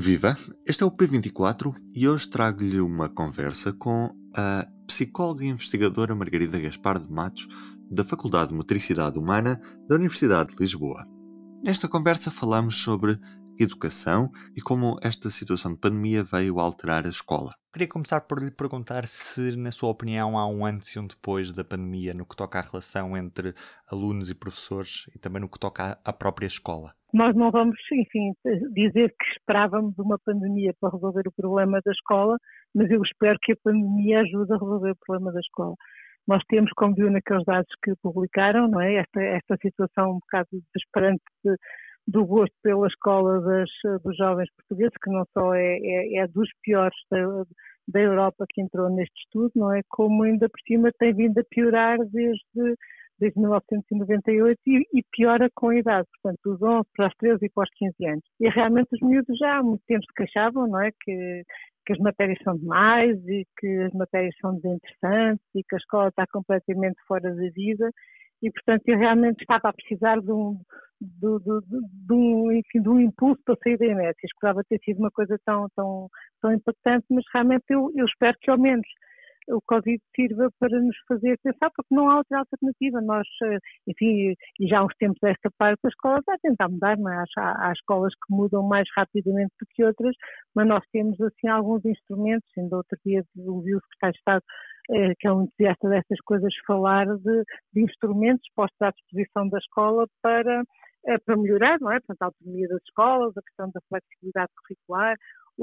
Viva! Este é o P24 e hoje trago-lhe uma conversa com a psicóloga e investigadora Margarida Gaspar de Matos, da Faculdade de Motricidade Humana da Universidade de Lisboa. Nesta conversa falamos sobre educação e como esta situação de pandemia veio alterar a escola. Queria começar por lhe perguntar se, na sua opinião, há um antes e um depois da pandemia no que toca à relação entre alunos e professores e também no que toca à própria escola. Nós não vamos, enfim, dizer que esperávamos uma pandemia para resolver o problema da escola, mas eu espero que a pandemia ajude a resolver o problema da escola. Nós temos, como viu naqueles dados que publicaram, não é? Esta, esta situação um bocado desesperante de, do gosto pela escola das, dos jovens portugueses, que não só é, é, é dos piores da, da, Europa que entrou neste estudo, não é? Como ainda por cima tem vindo a piorar desde, desde 1998 e, e piora com a idade, portanto, dos 11 para os 13 e para os 15 anos. E realmente os miúdos já há muito tempo se queixavam, não é? Que, que as matérias são demais e que as matérias são desinteressantes e que a escola está completamente fora da vida e, portanto, eu realmente estava a precisar de um, de, de, um, enfim, um impulso para sair da inércia. Esperava ter sido uma coisa tão, tão, tão impactante, mas realmente eu, eu espero que ao menos o Covid sirva para nos fazer pensar, porque não há outra alternativa. Nós, eh, enfim, e já há uns tempos esta parte das escolas vai tentar mudar, não é? Há, há, escolas que mudam mais rapidamente do que outras, mas nós temos, assim, alguns instrumentos. Ainda outro dia ouvi o secretário de Estado eh, que é um entusiasta destas coisas, falar de, de instrumentos postos à disposição da escola para, para melhorar, não é? Portanto, a autonomia das escolas, a questão da flexibilidade curricular,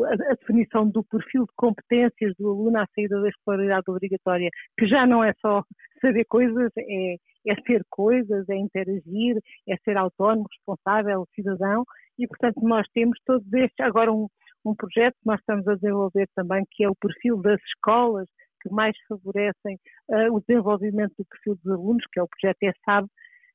a, a definição do perfil de competências do aluno à saída da escolaridade obrigatória, que já não é só saber coisas, é, é ser coisas, é interagir, é ser autónomo, responsável, cidadão, e portanto nós temos todos estes, agora um, um projeto que nós estamos a desenvolver também, que é o perfil das escolas, que mais favorecem uh, o desenvolvimento do perfil dos alunos, que é o projeto ESAB,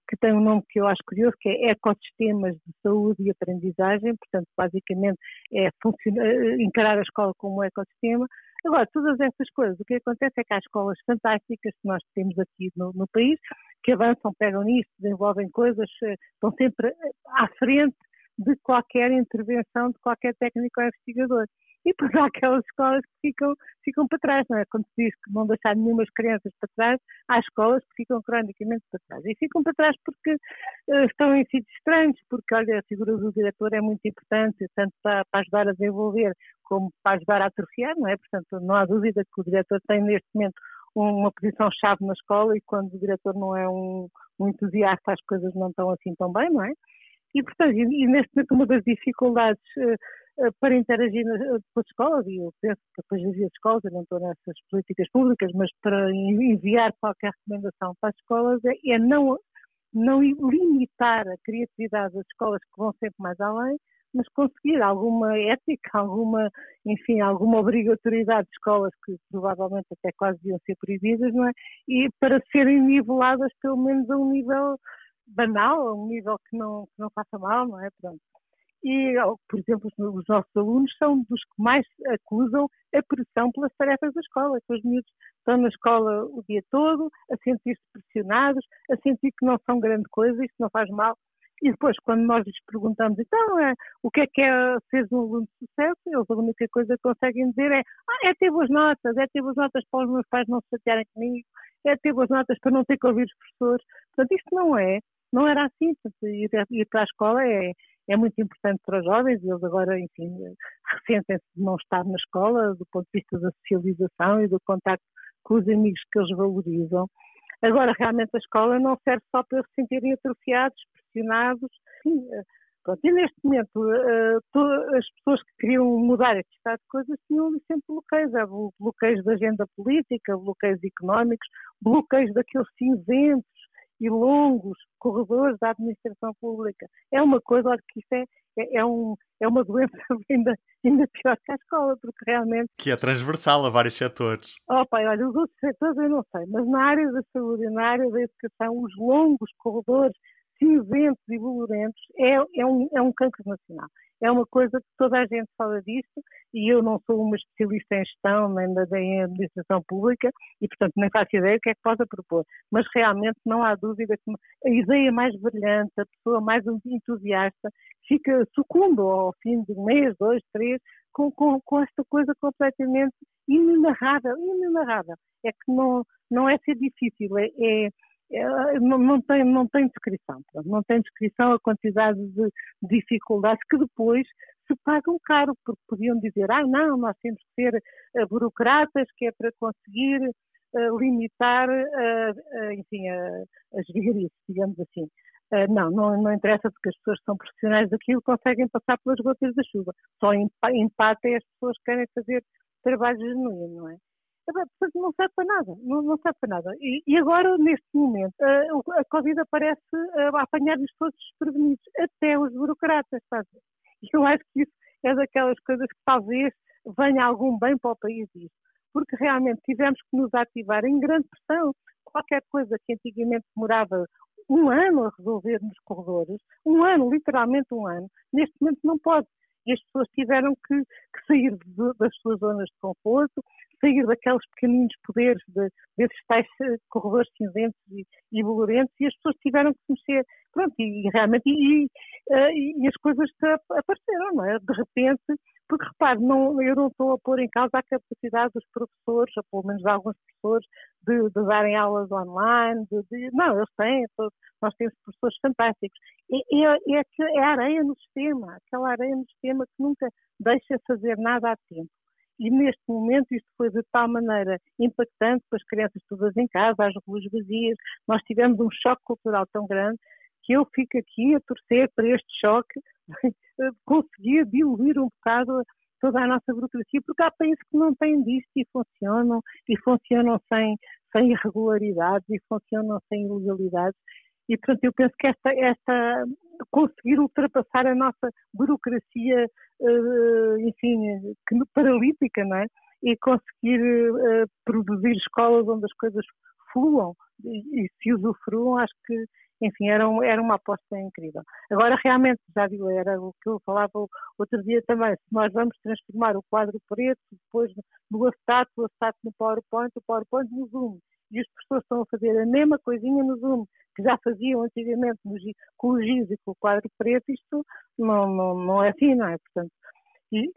que tem um nome que eu acho curioso, que é Ecossistemas de Saúde e Aprendizagem, portanto, basicamente é eh, encarar a escola como um ecossistema. Agora, todas essas coisas, o que acontece é que há escolas fantásticas que nós temos aqui no, no país, que avançam, pegam nisto, desenvolvem coisas, eh, estão sempre à frente de qualquer intervenção de qualquer técnico ou investigador e depois há aquelas escolas que ficam, ficam para trás, não é? Quando se diz que não deixar nenhumas crianças para trás, há escolas que ficam cronicamente para trás. E ficam para trás porque uh, estão em sítios estranhos, porque, olha, a figura do diretor é muito importante, tanto para, para ajudar a desenvolver como para ajudar a atrofiar, não é? Portanto, não há dúvida que o diretor tem neste momento uma posição-chave na escola e quando o diretor não é um, um entusiasta as coisas não estão assim tão bem, não é? E, portanto, e, neste momento uma das dificuldades uh, para interagir com as escolas, e eu penso que depois havia escolas, eu não estou nessas políticas públicas, mas para enviar qualquer recomendação para as escolas é, é não, não limitar a criatividade das escolas que vão sempre mais além, mas conseguir alguma ética, alguma, enfim, alguma obrigatoriedade de escolas que provavelmente até quase deviam ser proibidas, não é? E para serem niveladas pelo menos a um nível banal, a um nível que não, que não faça mal, não é? Pronto. E, por exemplo, os nossos alunos são dos que mais acusam a pressão pelas tarefas da escola, que os miúdos estão na escola o dia todo, a sentir-se pressionados, a sentir que não são grande coisa, isto não faz mal. E depois, quando nós lhes perguntamos, então, é, o que é que é ser um aluno de sucesso, eles a única coisa que conseguem dizer é ah, é ter boas notas, é ter boas notas para os meus pais não se chatearem comigo, é ter boas notas para não ter que ouvir os professores. Portanto, isto não é, não era assim. Portanto, ir, ir para a escola é, é muito importante para os jovens, eles agora, enfim, ressentem-se de não estar na escola, do ponto de vista da socialização e do contacto com os amigos que eles valorizam. Agora, realmente, a escola não serve só para eles se sentirem atrofiados, pressionados. Sim, eh, pronto. E neste momento, uh, as pessoas que queriam mudar este estado de coisas tinham sempre bloqueios. Há bloqueios da agenda política, bloqueios económicos, bloqueios daqueles cinzentos e longos corredores da administração pública. É uma coisa, olha, que isto é, é, é, um, é uma doença ainda, ainda pior que a escola, porque realmente... Que é transversal a vários setores. Oh pai, olha, os outros setores eu não sei, mas na área da saúde e na área da educação, os longos corredores cinzentos e bolorentos é, é, um, é um cancro nacional. é uma coisa que toda a gente fala disto e eu não sou uma especialista em gestão nem em administração pública e, portanto, nem faço ideia do que é que possa propor. Mas realmente não há dúvida que a ideia mais brilhante, a pessoa mais entusiasta, fica sucumbe ao fim de um mês, dois, três, com, com, com esta coisa completamente inenarrável, inenarrável. É que não, não é ser difícil, é é, não, não, tem, não tem descrição. Não tem descrição a quantidade de dificuldades que depois se pagam caro, porque podiam dizer, ah, não, nós temos que ser uh, burocratas, que é para conseguir uh, limitar, enfim, as vigarices, digamos assim. não, não, não interessa porque as pessoas que são profissionais daquilo conseguem passar pelas gotas da chuva. Só empate é as pessoas que querem fazer trabalho genuíno, não é? Portanto, não serve para nada, não, não serve para nada. E, e, agora, neste momento, a, a Covid aparece a apanhar-nos todos desprevenidos, até os burocratas, sabe? E eu acho que isso é daquelas coisas que talvez venha algum bem para o país disso. Porque realmente tivemos que nos ativar em grande pressão. Qualquer coisa que antigamente demorava um ano a resolver nos corredores, um ano, literalmente um ano, neste momento não pode e as pessoas tiveram que, que sair de, das suas zonas de conforto, sair daqueles pequeninos poderes, de, desses tais eh, corredores cinzentos e, e bolorentos, e as pessoas tiveram que mexer. Pronto, e, e realmente, e, eh, e, e, as coisas apareceram, não é? De repente, porque repare, não, eu não estou a pôr em causa a capacidade dos professores, ou pelo menos de alguns professores, de, de darem aulas online, de, de, não, eles têm, nós temos professores fantásticos. É, é, é, é areia no sistema, aquela areia no sistema que nunca deixa fazer nada a tempo. E neste momento isto foi de tal maneira impactante, com as crianças todas em casa, as ruas vazias, nós tivemos um choque cultural tão grande que eu fico aqui a torcer para este choque conseguir diluir um bocado toda a nossa burocracia, porque há países que não têm disto e funcionam, e funcionam sem, sem irregularidades, e funcionam sem ilegalidades. E, portanto, eu penso que esta, esta conseguir ultrapassar a nossa burocracia, uh, enfim, paralítica, não é? E conseguir uh, produzir escolas onde as coisas fluam e, se usufruam, acho que enfim, era, um, era uma aposta incrível. Agora, realmente, já digo, era o que eu falava outro dia também, se nós vamos transformar o quadro preto, depois no acetato, o acetato no PowerPoint, o PowerPoint no Zoom, e as pessoas estão a fazer a mesma coisinha no Zoom, que já faziam antigamente com o giz e com o quadro preto, isto não, não, não é assim, não é? Portanto, e,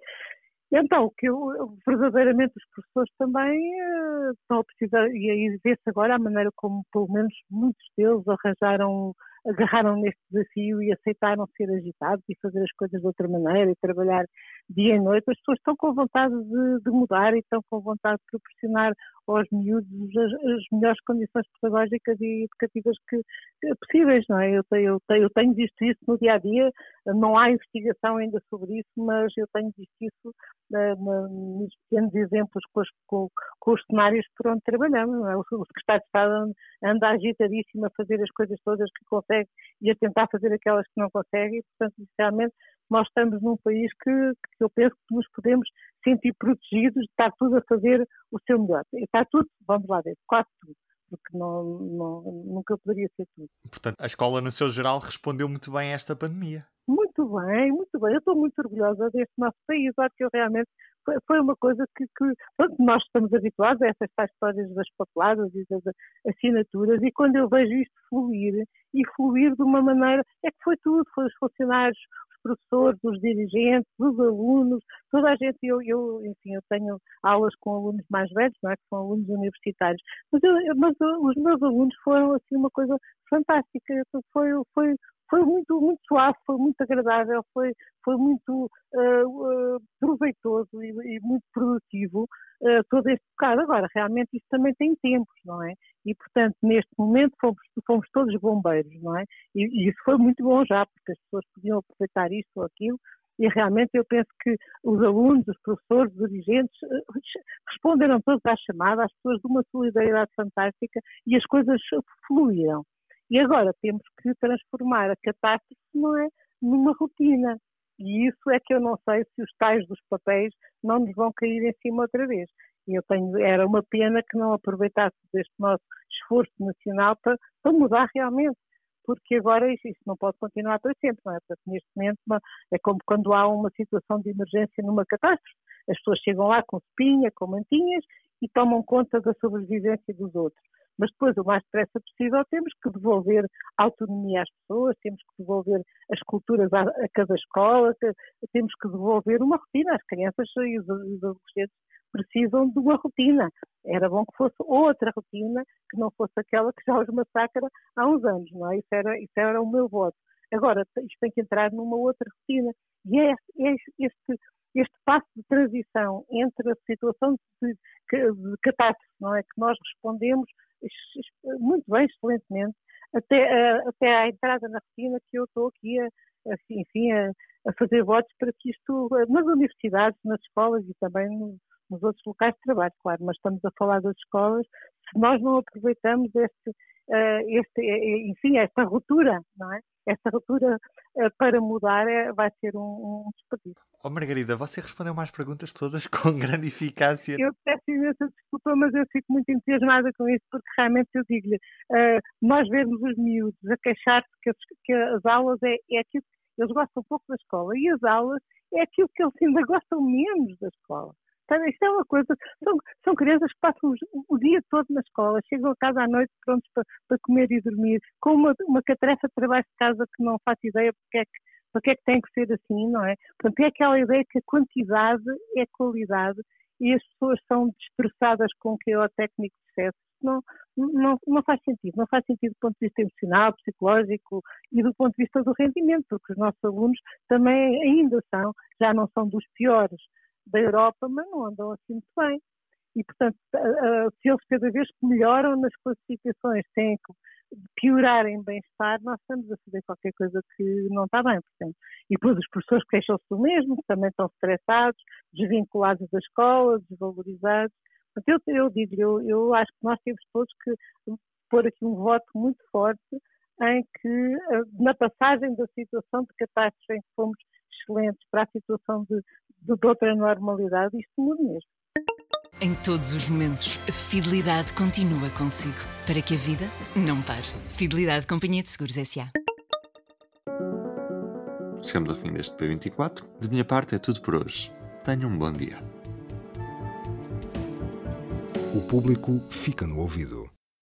então, que eu, verdadeiramente os professores também uh, estão a precisar, e aí vê-se agora a maneira como, pelo menos, muitos deles arranjaram agarraram neste desafio e aceitaram ser agitados e fazer as coisas de outra maneira e trabalhar dia e noite, as pessoas estão com vontade de, de mudar e estão com vontade de proporcionar aos miúdos as, as melhores condições pedagógicas e educativas que, que, possíveis, não é? Eu tenho, eu, tenho, eu tenho visto isso no dia a dia, não há investigação ainda sobre isso, mas eu tenho visto isso uh, nos pequenos exemplos com os, com, com os cenários por onde trabalhamos. É? O, o secretário de Estado anda agitadíssimo a fazer as coisas todas que consegue e a tentar fazer aquelas que não consegue. E, portanto, inicialmente, nós estamos num país que, que eu penso que nos podemos sentir protegidos de estar tudo a fazer o seu melhor. Está tudo, vamos lá ver, quase tudo porque não, não, nunca poderia ser tudo. Portanto, a escola, no seu geral, respondeu muito bem a esta pandemia. Muito bem, muito bem. Eu estou muito orgulhosa deste nosso país. Acho que eu realmente foi, foi uma coisa que, que pronto, nós estamos habituados a essas tais histórias das papeladas e das assinaturas e quando eu vejo isto fluir e fluir de uma maneira, é que foi tudo, foi os funcionários, os professores, os dirigentes, os alunos, toda a gente, eu, eu enfim, eu tenho aulas com alunos mais velhos, não é, que são alunos universitários, mas, eu, mas os meus alunos foram assim uma coisa fantástica, foi, foi, foi muito, muito suave, foi muito agradável, foi, foi muito uh, uh, proveitoso e, e, muito produtivo uh, todo este bocado. Agora, realmente isso também tem tempos, não é? E, portanto, neste momento fomos, fomos todos bombeiros, não é? E, e, isso foi muito bom já, porque as pessoas podiam aproveitar isto ou aquilo, e realmente eu penso que os alunos, os professores, os dirigentes responderam todos à chamada, as pessoas de uma solidariedade fantástica e as coisas fluíram. E agora temos que transformar a catástrofe não é, numa rotina. E isso é que eu não sei se os tais dos papéis não nos vão cair em cima outra vez. E eu tenho, era uma pena que não aproveitasse este nosso esforço nacional para, para mudar realmente. porque agora isto, não pode continuar para sempre, não é? Porque neste momento é como quando há uma situação de emergência numa catástrofe. As pessoas chegam lá com espinha, com mantinhas e tomam conta da sobrevivência dos outros. Mas depois, o mais depressa possível, temos que devolver autonomia às pessoas, temos que devolver as culturas a, a cada escola, temos que devolver uma rotina. As crianças e os, adolescentes precisam de uma rotina. Era bom que fosse outra rotina, que não fosse aquela que já os massacra há uns anos, não é? Isso era, isso era o meu voto. Agora, isto tem que entrar numa outra rotina. E é este, é este, este passo de transição entre a situação de, de catástrofe, não é? Que nós respondemos muito bem, excelentemente, até, até à entrada na rotina que eu estou aqui a, enfim, a, a, fazer votos para que isto, nas universidades, nas escolas e também nos outros locais de trabalho, claro, mas estamos a falar das escolas, se nós não aproveitamos este, uh, este enfim, esta ruptura, não é? Esta ruptura para mudar é, vai ser um, um desperdício. Oh Margarida, você respondeu mais perguntas todas com grande eficácia. Eu peço imensa desculpa, mas eu fico muito entusiasmada com isso, porque realmente eu digo-lhe, uh, nós vemos os miúdos a queixar-se que, que, as aulas é, é aquilo que eles gostam pouco da escola e as aulas é aquilo que eles ainda gostam menos da escola. Então, isto é uma coisa. São, são crianças que passam o, dia todo na escola, chegam a casa à noite prontos para, para comer e dormir, com uma, uma catrefa de trabalho de casa que não faço ideia porque é que, porque é que tem que ser assim, não é? Portanto, é aquela ideia que a quantidade é qualidade e as pessoas são destroçadas com o que é o técnico de excesso. Não, não, não faz sentido. Não faz sentido do ponto de vista emocional, psicológico e do ponto de vista do rendimento, porque os nossos alunos também ainda são, já não são dos piores da Europa, mas não andam assim muito bem. E, portanto, se eles cada vez que melhoram nas classificações têm que piorar em bem-estar, nós estamos a fazer qualquer coisa que não está bem, portanto. E depois os professores queixam-se do mesmo, também estão estressados, desvinculados da escola, desvalorizados. Portanto, eu, eu digo, eu, eu acho que nós temos todos que pôr aqui um voto muito forte em que, na passagem da situação de catástrofe em que fomos excelentes para a situação de, de outra normalidade, isto muda mesmo. Em todos os momentos, a fidelidade continua consigo, para que a vida não pare. Fidelidade Companhia de Seguros S.A. Chegamos ao fim deste P24. De minha parte é tudo por hoje. Tenha um bom dia. O público fica no ouvido.